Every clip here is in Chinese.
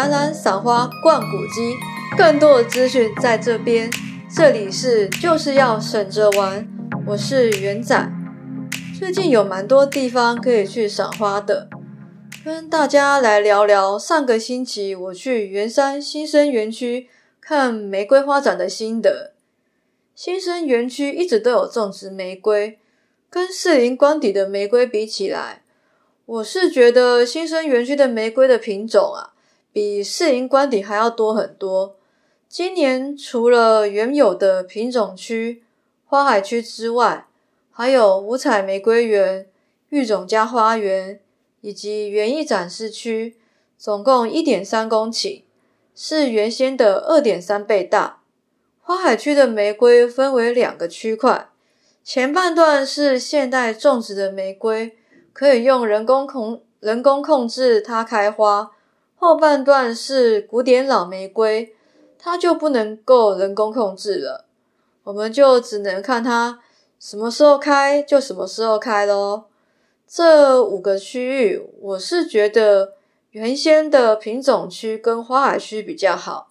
展览、赏花、逛古迹，更多的资讯在这边。这里是就是要省着玩，我是元仔。最近有蛮多地方可以去赏花的，跟大家来聊聊上个星期我去圆山新生园区看玫瑰花展的心得。新生园区一直都有种植玫瑰，跟士林官邸的玫瑰比起来。我是觉得新生园区的玫瑰的品种啊，比士林官邸还要多很多。今年除了原有的品种区、花海区之外，还有五彩玫瑰园、育种家花园以及园艺展示区，总共一点三公顷，是原先的二点三倍大。花海区的玫瑰分为两个区块，前半段是现代种植的玫瑰。可以用人工控人工控制它开花，后半段是古典老玫瑰，它就不能够人工控制了，我们就只能看它什么时候开就什么时候开咯。这五个区域，我是觉得原先的品种区跟花海区比较好，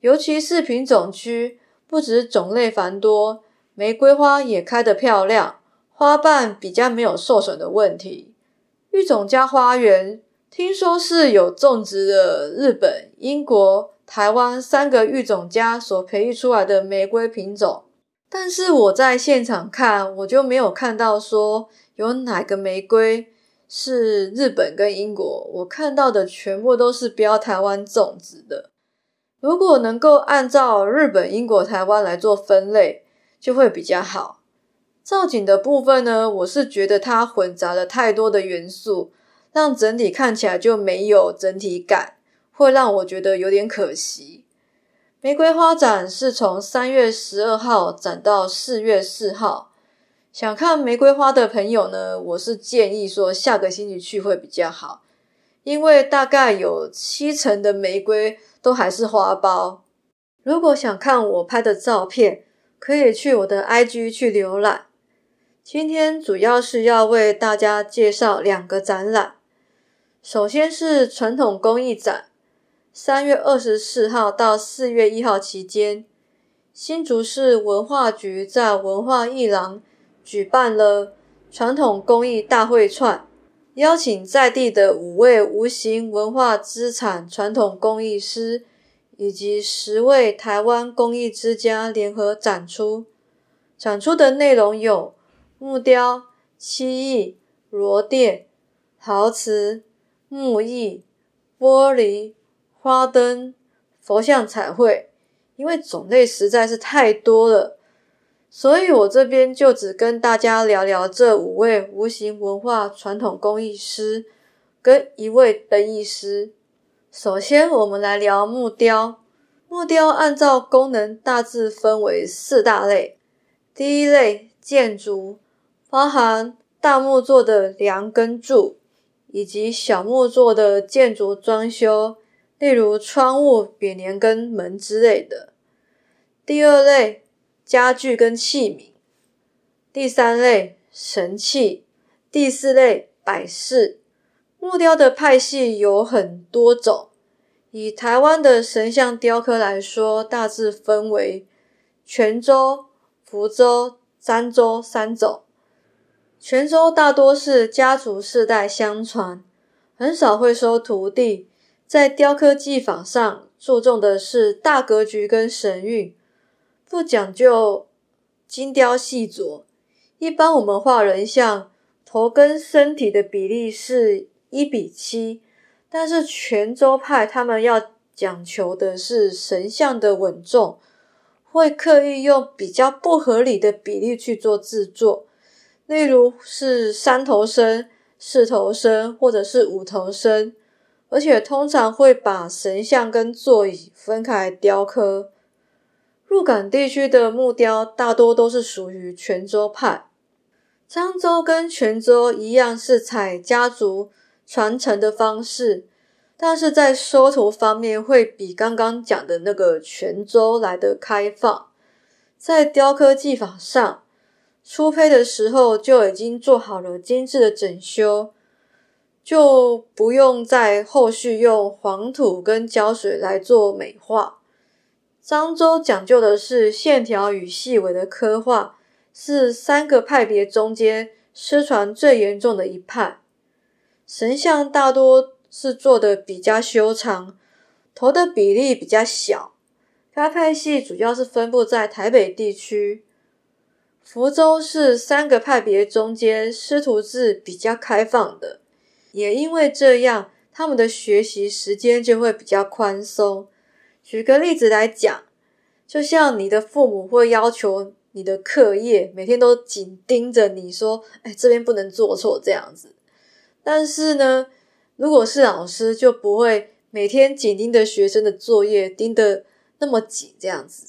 尤其是品种区，不止种类繁多，玫瑰花也开得漂亮。花瓣比较没有受损的问题。育种家花园听说是有种植的日本、英国、台湾三个育种家所培育出来的玫瑰品种，但是我在现场看，我就没有看到说有哪个玫瑰是日本跟英国，我看到的全部都是标台湾种植的。如果能够按照日本、英国、台湾来做分类，就会比较好。造景的部分呢，我是觉得它混杂了太多的元素，让整体看起来就没有整体感，会让我觉得有点可惜。玫瑰花展是从三月十二号展到四月四号，想看玫瑰花的朋友呢，我是建议说下个星期去会比较好，因为大概有七成的玫瑰都还是花苞。如果想看我拍的照片，可以去我的 IG 去浏览。今天主要是要为大家介绍两个展览。首先是传统工艺展，三月二十四号到四月一号期间，新竹市文化局在文化艺廊举办了传统工艺大会串，邀请在地的五位无形文化资产传统工艺师以及十位台湾工艺之家联合展出。展出的内容有。木雕、漆艺、螺鈿、陶瓷、木艺、玻璃、花灯、佛像彩绘，因为种类实在是太多了，所以我这边就只跟大家聊聊这五位无形文化传统工艺师跟一位灯艺师。首先，我们来聊木雕。木雕按照功能大致分为四大类，第一类建筑。包含大木做的梁跟柱，以及小木做的建筑装修，例如窗户、匾帘跟门之类的。第二类家具跟器皿，第三类神器，第四类摆饰。木雕的派系有很多种，以台湾的神像雕刻来说，大致分为泉州、福州、漳州三种。泉州大多是家族世代相传，很少会收徒弟。在雕刻技法上，注重的是大格局跟神韵，不讲究精雕细琢。一般我们画人像，头跟身体的比例是一比七，但是泉州派他们要讲求的是神像的稳重，会刻意用比较不合理的比例去做制作。例如是三头身、四头身，或者是五头身，而且通常会把神像跟座椅分开雕刻。鹿港地区的木雕大多都是属于泉州派，漳州跟泉州一样是采家族传承的方式，但是在收徒方面会比刚刚讲的那个泉州来的开放，在雕刻技法上。初胚的时候就已经做好了精致的整修，就不用在后续用黄土跟胶水来做美化。漳州讲究的是线条与细微的刻画，是三个派别中间失传最严重的一派。神像大多是做的比较修长，头的比例比较小。该派系主要是分布在台北地区。福州是三个派别中间师徒制比较开放的，也因为这样，他们的学习时间就会比较宽松。举个例子来讲，就像你的父母会要求你的课业每天都紧盯着你说：“哎，这边不能做错。”这样子。但是呢，如果是老师，就不会每天紧盯着学生的作业，盯得那么紧。这样子，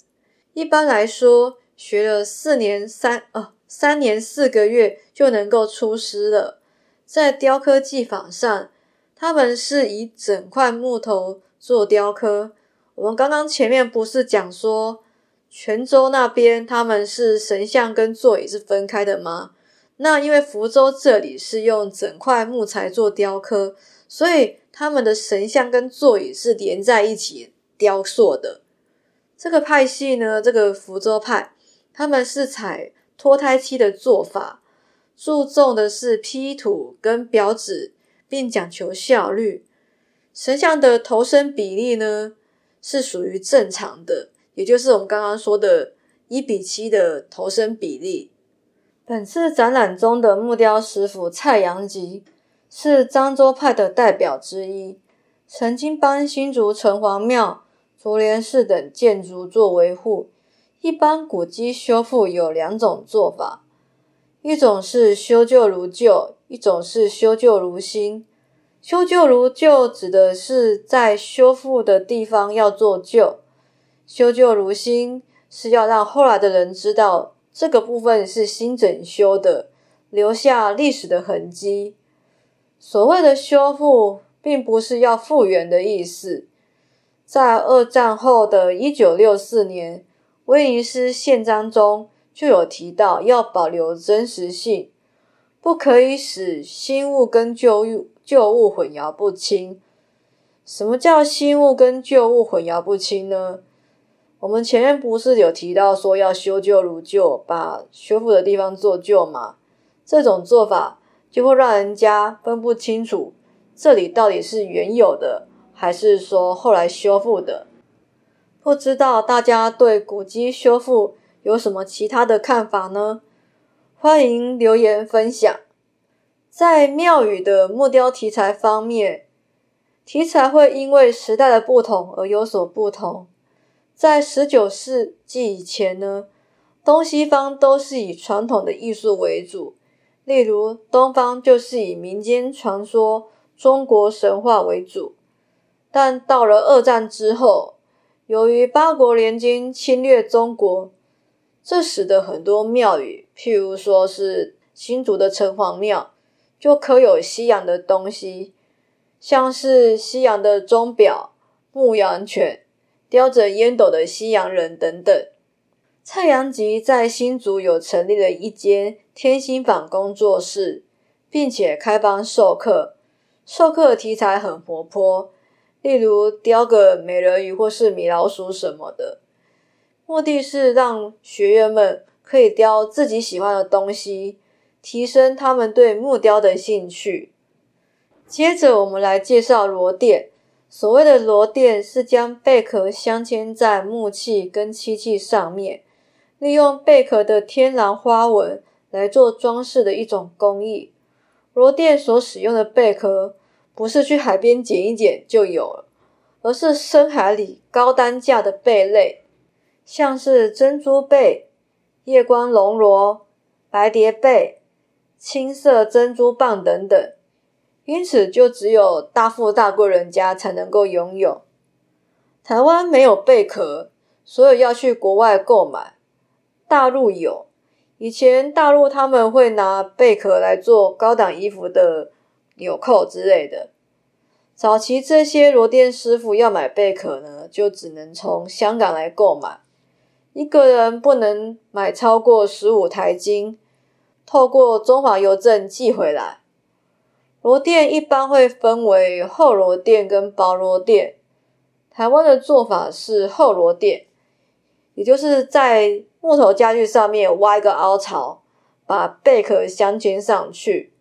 一般来说，学了四年三呃三年四个月就能够出师了。在雕刻技法上，他们是以整块木头做雕刻。我们刚刚前面不是讲说，泉州那边他们是神像跟座椅是分开的吗？那因为福州这里是用整块木材做雕刻，所以他们的神像跟座椅是连在一起雕塑的。这个派系呢，这个福州派，他们是采脱胎漆的做法，注重的是批土跟表纸，并讲求效率。神像的头身比例呢，是属于正常的，也就是我们刚刚说的一比七的头身比例。本次展览中的木雕师傅蔡阳吉是漳州派的代表之一，曾经帮新竹城隍庙、竹联寺等建筑做维护。一般古迹修复有两种做法，一种是修旧如旧，一种是修旧如新。修旧如旧指的是在修复的地方要做旧，修旧如新是要让后来的人知道这个部分是新整修的，留下历史的痕迹。所谓的修复，并不是要复原的意思。在二战后的一九六四年，威尼斯宪章中就有提到要保留真实性，不可以使新物跟旧物。旧物混淆不清。什么叫新物跟旧物混淆不清呢？我们前面不是有提到说要修旧如旧，把修复的地方做旧吗？这种做法就会让人家分不清楚这里到底是原有的，还是说后来修复的。不知道大家对古迹修复有什么其他的看法呢？欢迎留言分享。在庙宇的木雕题材方面，题材会因为时代的不同而有所不同。在十九世纪以前呢，东西方都是以传统的艺术为主，例如东方就是以民间传说、中国神话为主。但到了二战之后，由于八国联军侵略中国，这使得很多庙宇，譬如说是新竹的城隍庙。就刻有西洋的东西，像是西洋的钟表、牧羊犬、叼着烟斗的西洋人等等。蔡阳吉在新竹有成立了一间天心坊工作室，并且开班授课。授课的题材很活泼，例如雕个美人鱼或是米老鼠什么的，目的是让学员们可以雕自己喜欢的东西。提升他们对木雕的兴趣。接着，我们来介绍螺钿。所谓的螺钿是将贝壳镶嵌在木器跟漆器上面，利用贝壳的天然花纹来做装饰的一种工艺。螺钿所使用的贝壳不是去海边捡一捡就有了，而是深海里高单价的贝类，像是珍珠贝、夜光龙螺、白蝶贝。青色珍珠蚌等等，因此就只有大富大贵人家才能够拥有。台湾没有贝壳，所以要去国外购买。大陆有，以前大陆他们会拿贝壳来做高档衣服的纽扣之类的。早期这些螺鈿师傅要买贝壳呢，就只能从香港来购买，一个人不能买超过十五台斤。透过中华邮政寄回来。螺鈿一般会分为厚螺鈿跟薄螺鈿。台湾的做法是厚螺鈿，也就是在木头家具上面挖一个凹槽，把贝壳镶嵌上去。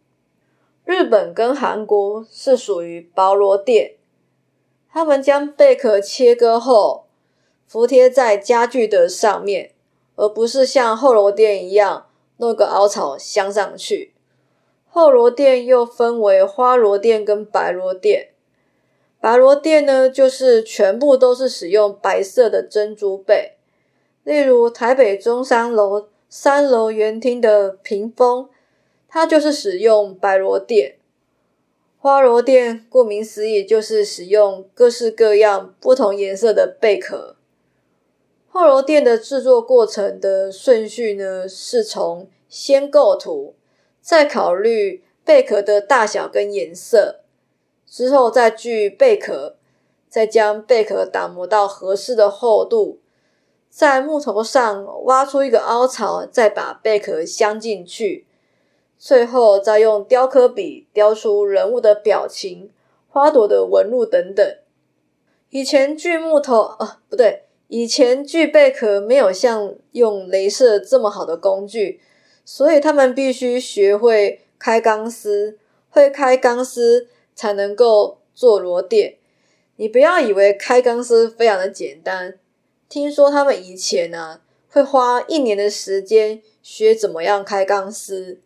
日本跟韩国是属于薄罗店，他们将贝壳切割后服贴在家具的上面，而不是像厚罗店一样弄个凹槽镶上去。厚螺鈿又分为花罗店跟白罗店。白罗店呢，就是全部都是使用白色的珍珠贝，例如台北中山楼三楼圆厅的屏风，它就是使用白螺鈿。花螺鈿顾名思义，就是使用各式各样不同颜色的贝壳。花螺鈿的制作过程的顺序呢，是从先构图，再考虑贝壳的大小跟颜色。之后再锯贝壳，再将贝壳打磨到合适的厚度，在木头上挖出一个凹槽，再把贝壳镶进去，最后再用雕刻笔雕出人物的表情、花朵的纹路等等。以前锯木头啊，不对，以前锯贝壳没有像用镭射这么好的工具，所以他们必须学会开钢丝，会开钢丝。才能够做螺钿。你不要以为开钢丝非常的简单，听说他们以前呢、啊、会花一年的时间学怎么样开钢丝。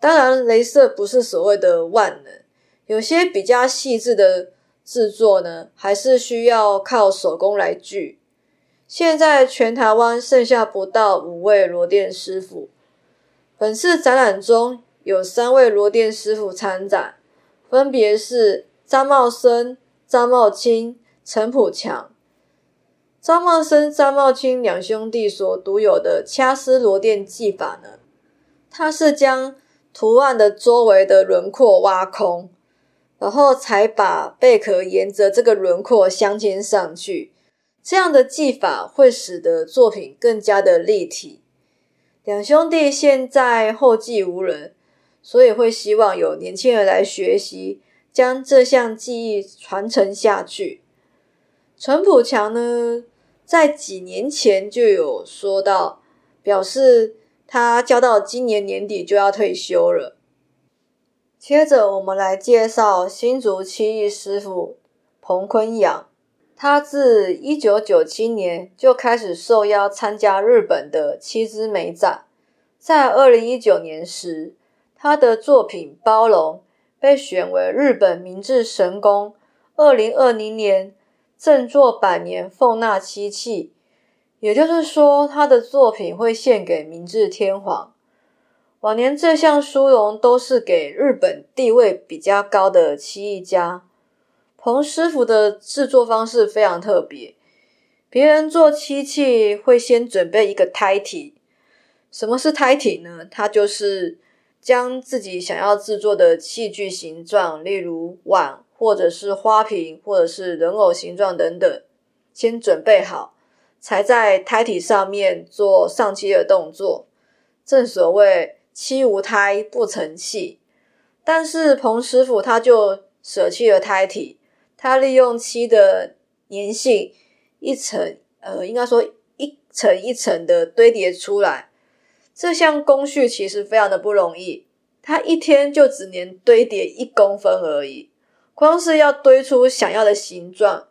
当然，镭射不是所谓的万能，有些比较细致的制作呢，还是需要靠手工来锯。现在全台湾剩下不到五位螺鈿师傅。本次展览中有三位螺鈿师傅参展。分别是张茂生、张茂清、陈普强。张茂生、张茂清两兄弟所独有的掐丝螺鈿技法呢，它是将图案的周围的轮廓挖空，然后才把贝壳沿着这个轮廓镶嵌上去。这样的技法会使得作品更加的立体。两兄弟现在后继无人。所以会希望有年轻人来学习，将这项技艺传承下去。陈普强呢，在几年前就有说到，表示他教到今年年底就要退休了。接着，我们来介绍新竹漆艺师傅彭坤阳，他自一九九七年就开始受邀参加日本的漆之美展，在二零一九年时。他的作品《包龙》被选为日本明治神宫二零二零年正作百年奉纳漆器，也就是说，他的作品会献给明治天皇。往年这项殊荣都是给日本地位比较高的漆艺家。彭师傅的制作方式非常特别，别人做漆器会先准备一个胎体。什么是胎体呢？它就是。将自己想要制作的器具形状，例如碗，或者是花瓶，或者是人偶形状等等，先准备好，才在胎体上面做上漆的动作。正所谓“漆无胎，不成器”。但是彭师傅他就舍弃了胎体，他利用漆的粘性，一层呃，应该说一层一层的堆叠出来。这项工序其实非常的不容易，他一天就只能堆叠一公分而已，光是要堆出想要的形状，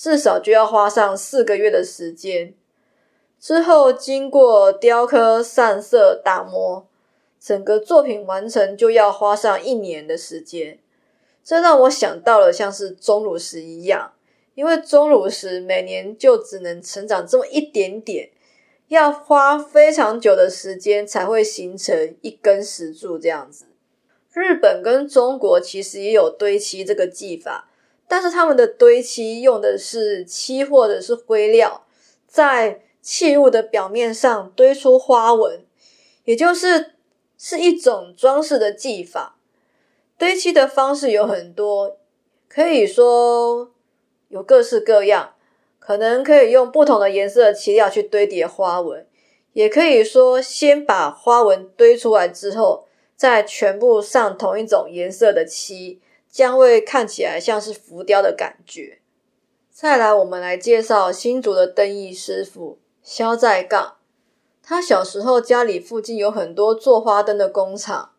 至少就要花上四个月的时间。之后经过雕刻、上色、打磨，整个作品完成就要花上一年的时间。这让我想到了像是钟乳石一样，因为钟乳石每年就只能成长这么一点点。要花非常久的时间才会形成一根石柱这样子。日本跟中国其实也有堆漆这个技法，但是他们的堆漆用的是漆或者是灰料，在器物的表面上堆出花纹，也就是是一种装饰的技法。堆漆的方式有很多，可以说有各式各样。可能可以用不同的颜色的漆料去堆叠花纹，也可以说先把花纹堆出来之后，再全部上同一种颜色的漆，将会看起来像是浮雕的感觉。再来，我们来介绍新竹的灯艺师傅萧在杠。他小时候家里附近有很多做花灯的工厂，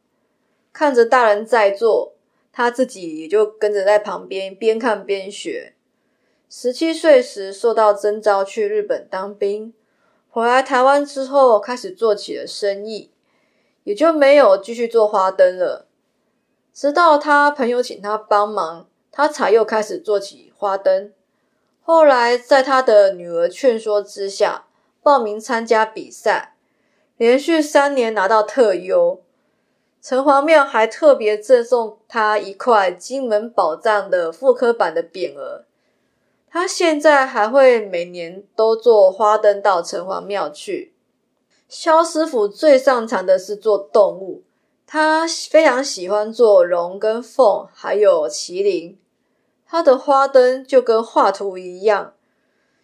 看着大人在做，他自己也就跟着在旁边边看边学。十七岁时受到征召去日本当兵，回来台湾之后开始做起了生意，也就没有继续做花灯了。直到他朋友请他帮忙，他才又开始做起花灯。后来在他的女儿劝说之下，报名参加比赛，连续三年拿到特优。城隍庙还特别赠送他一块金门宝藏的复刻版的匾额。他现在还会每年都做花灯到城隍庙去。肖师傅最擅长的是做动物，他非常喜欢做龙跟凤，还有麒麟。他的花灯就跟画图一样，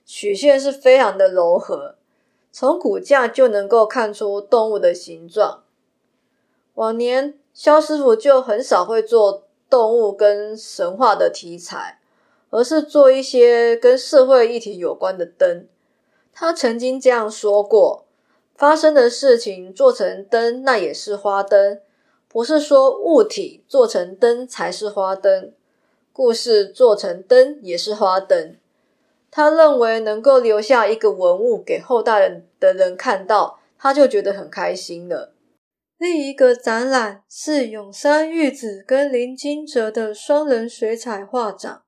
曲线是非常的柔和，从骨架就能够看出动物的形状。往年肖师傅就很少会做动物跟神话的题材。而是做一些跟社会议题有关的灯。他曾经这样说过：“发生的事情做成灯，那也是花灯。不是说物体做成灯才是花灯，故事做成灯也是花灯。”他认为能够留下一个文物给后代人的人看到，他就觉得很开心了。另一个展览是永山玉子跟林金哲的双人水彩画展。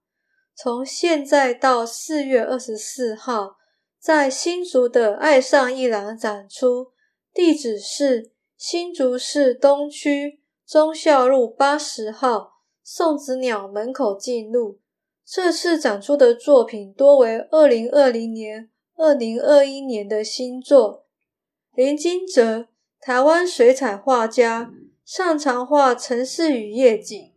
从现在到四月二十四号，在新竹的爱上艺廊展出，地址是新竹市东区忠孝路八十号送子鸟门口进入。这次展出的作品多为二零二零年、二零二一年的新作。林金哲，台湾水彩画家，擅长画城市与夜景。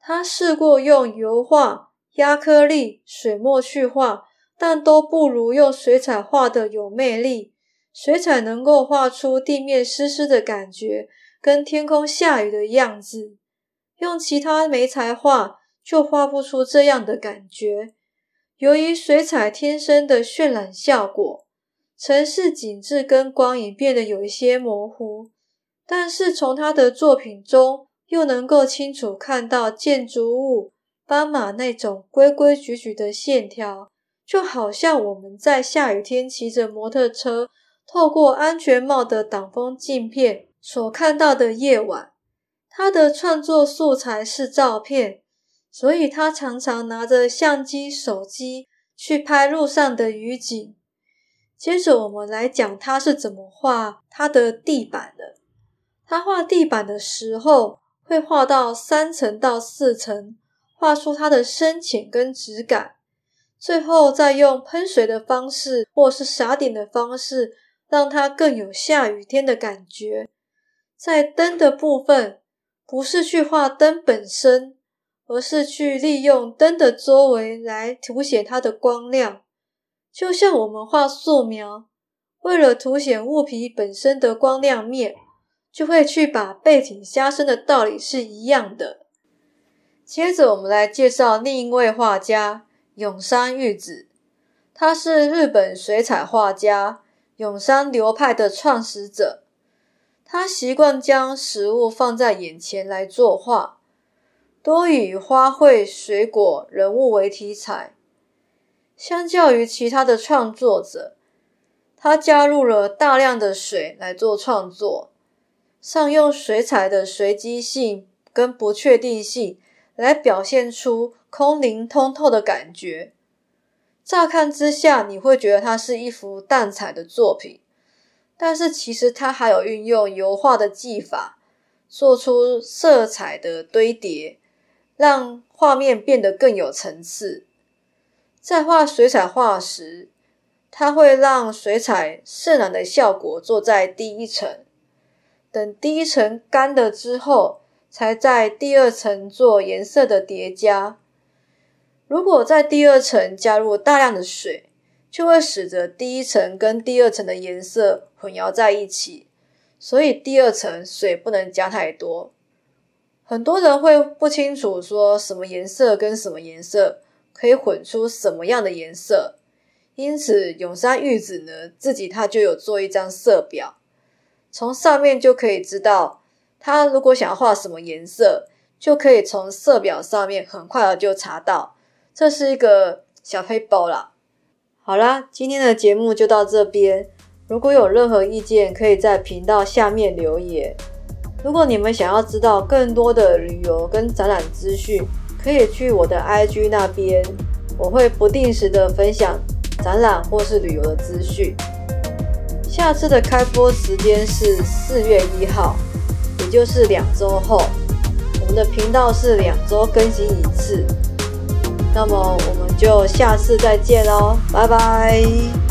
他试过用油画。压克力、水墨去画，但都不如用水彩画的有魅力。水彩能够画出地面湿湿的感觉，跟天空下雨的样子。用其他媒材画就画不出这样的感觉。由于水彩天生的渲染效果，城市景致跟光影变得有一些模糊，但是从他的作品中又能够清楚看到建筑物。斑马那种规规矩矩的线条，就好像我们在下雨天骑着摩托车，透过安全帽的挡风镜片所看到的夜晚。他的创作素材是照片，所以他常常拿着相机、手机去拍路上的雨景。接着，我们来讲他是怎么画他的地板的。他画地板的时候，会画到三层到四层。画出它的深浅跟质感，最后再用喷水的方式或是洒点的方式，让它更有下雨天的感觉。在灯的部分，不是去画灯本身，而是去利用灯的周围来凸显它的光亮。就像我们画素描，为了凸显物体本身的光亮面，就会去把背景加深的道理是一样的。接着，我们来介绍另一位画家永山玉子。他是日本水彩画家永山流派的创始者。他习惯将食物放在眼前来作画，多以花卉、水果、人物为题材。相较于其他的创作者，他加入了大量的水来做创作，善用水彩的随机性跟不确定性。来表现出空灵通透的感觉。乍看之下，你会觉得它是一幅淡彩的作品，但是其实它还有运用油画的技法，做出色彩的堆叠，让画面变得更有层次。在画水彩画时，它会让水彩渗染的效果做在第一层，等第一层干了之后，才在第二层做颜色的叠加。如果在第二层加入大量的水，就会使得第一层跟第二层的颜色混淆在一起。所以第二层水不能加太多。很多人会不清楚说什么颜色跟什么颜色可以混出什么样的颜色，因此永山玉子呢自己他就有做一张色表，从上面就可以知道，他如果想要画什么颜色，就可以从色表上面很快的就查到，这是一个小黑包啦。好啦，今天的节目就到这边，如果有任何意见，可以在频道下面留言。如果你们想要知道更多的旅游跟展览资讯，可以去我的 IG 那边，我会不定时的分享展览或是旅游的资讯。下次的开播时间是四月一号，也就是两周后。我们的频道是两周更新一次，那么我们就下次再见喽，拜拜。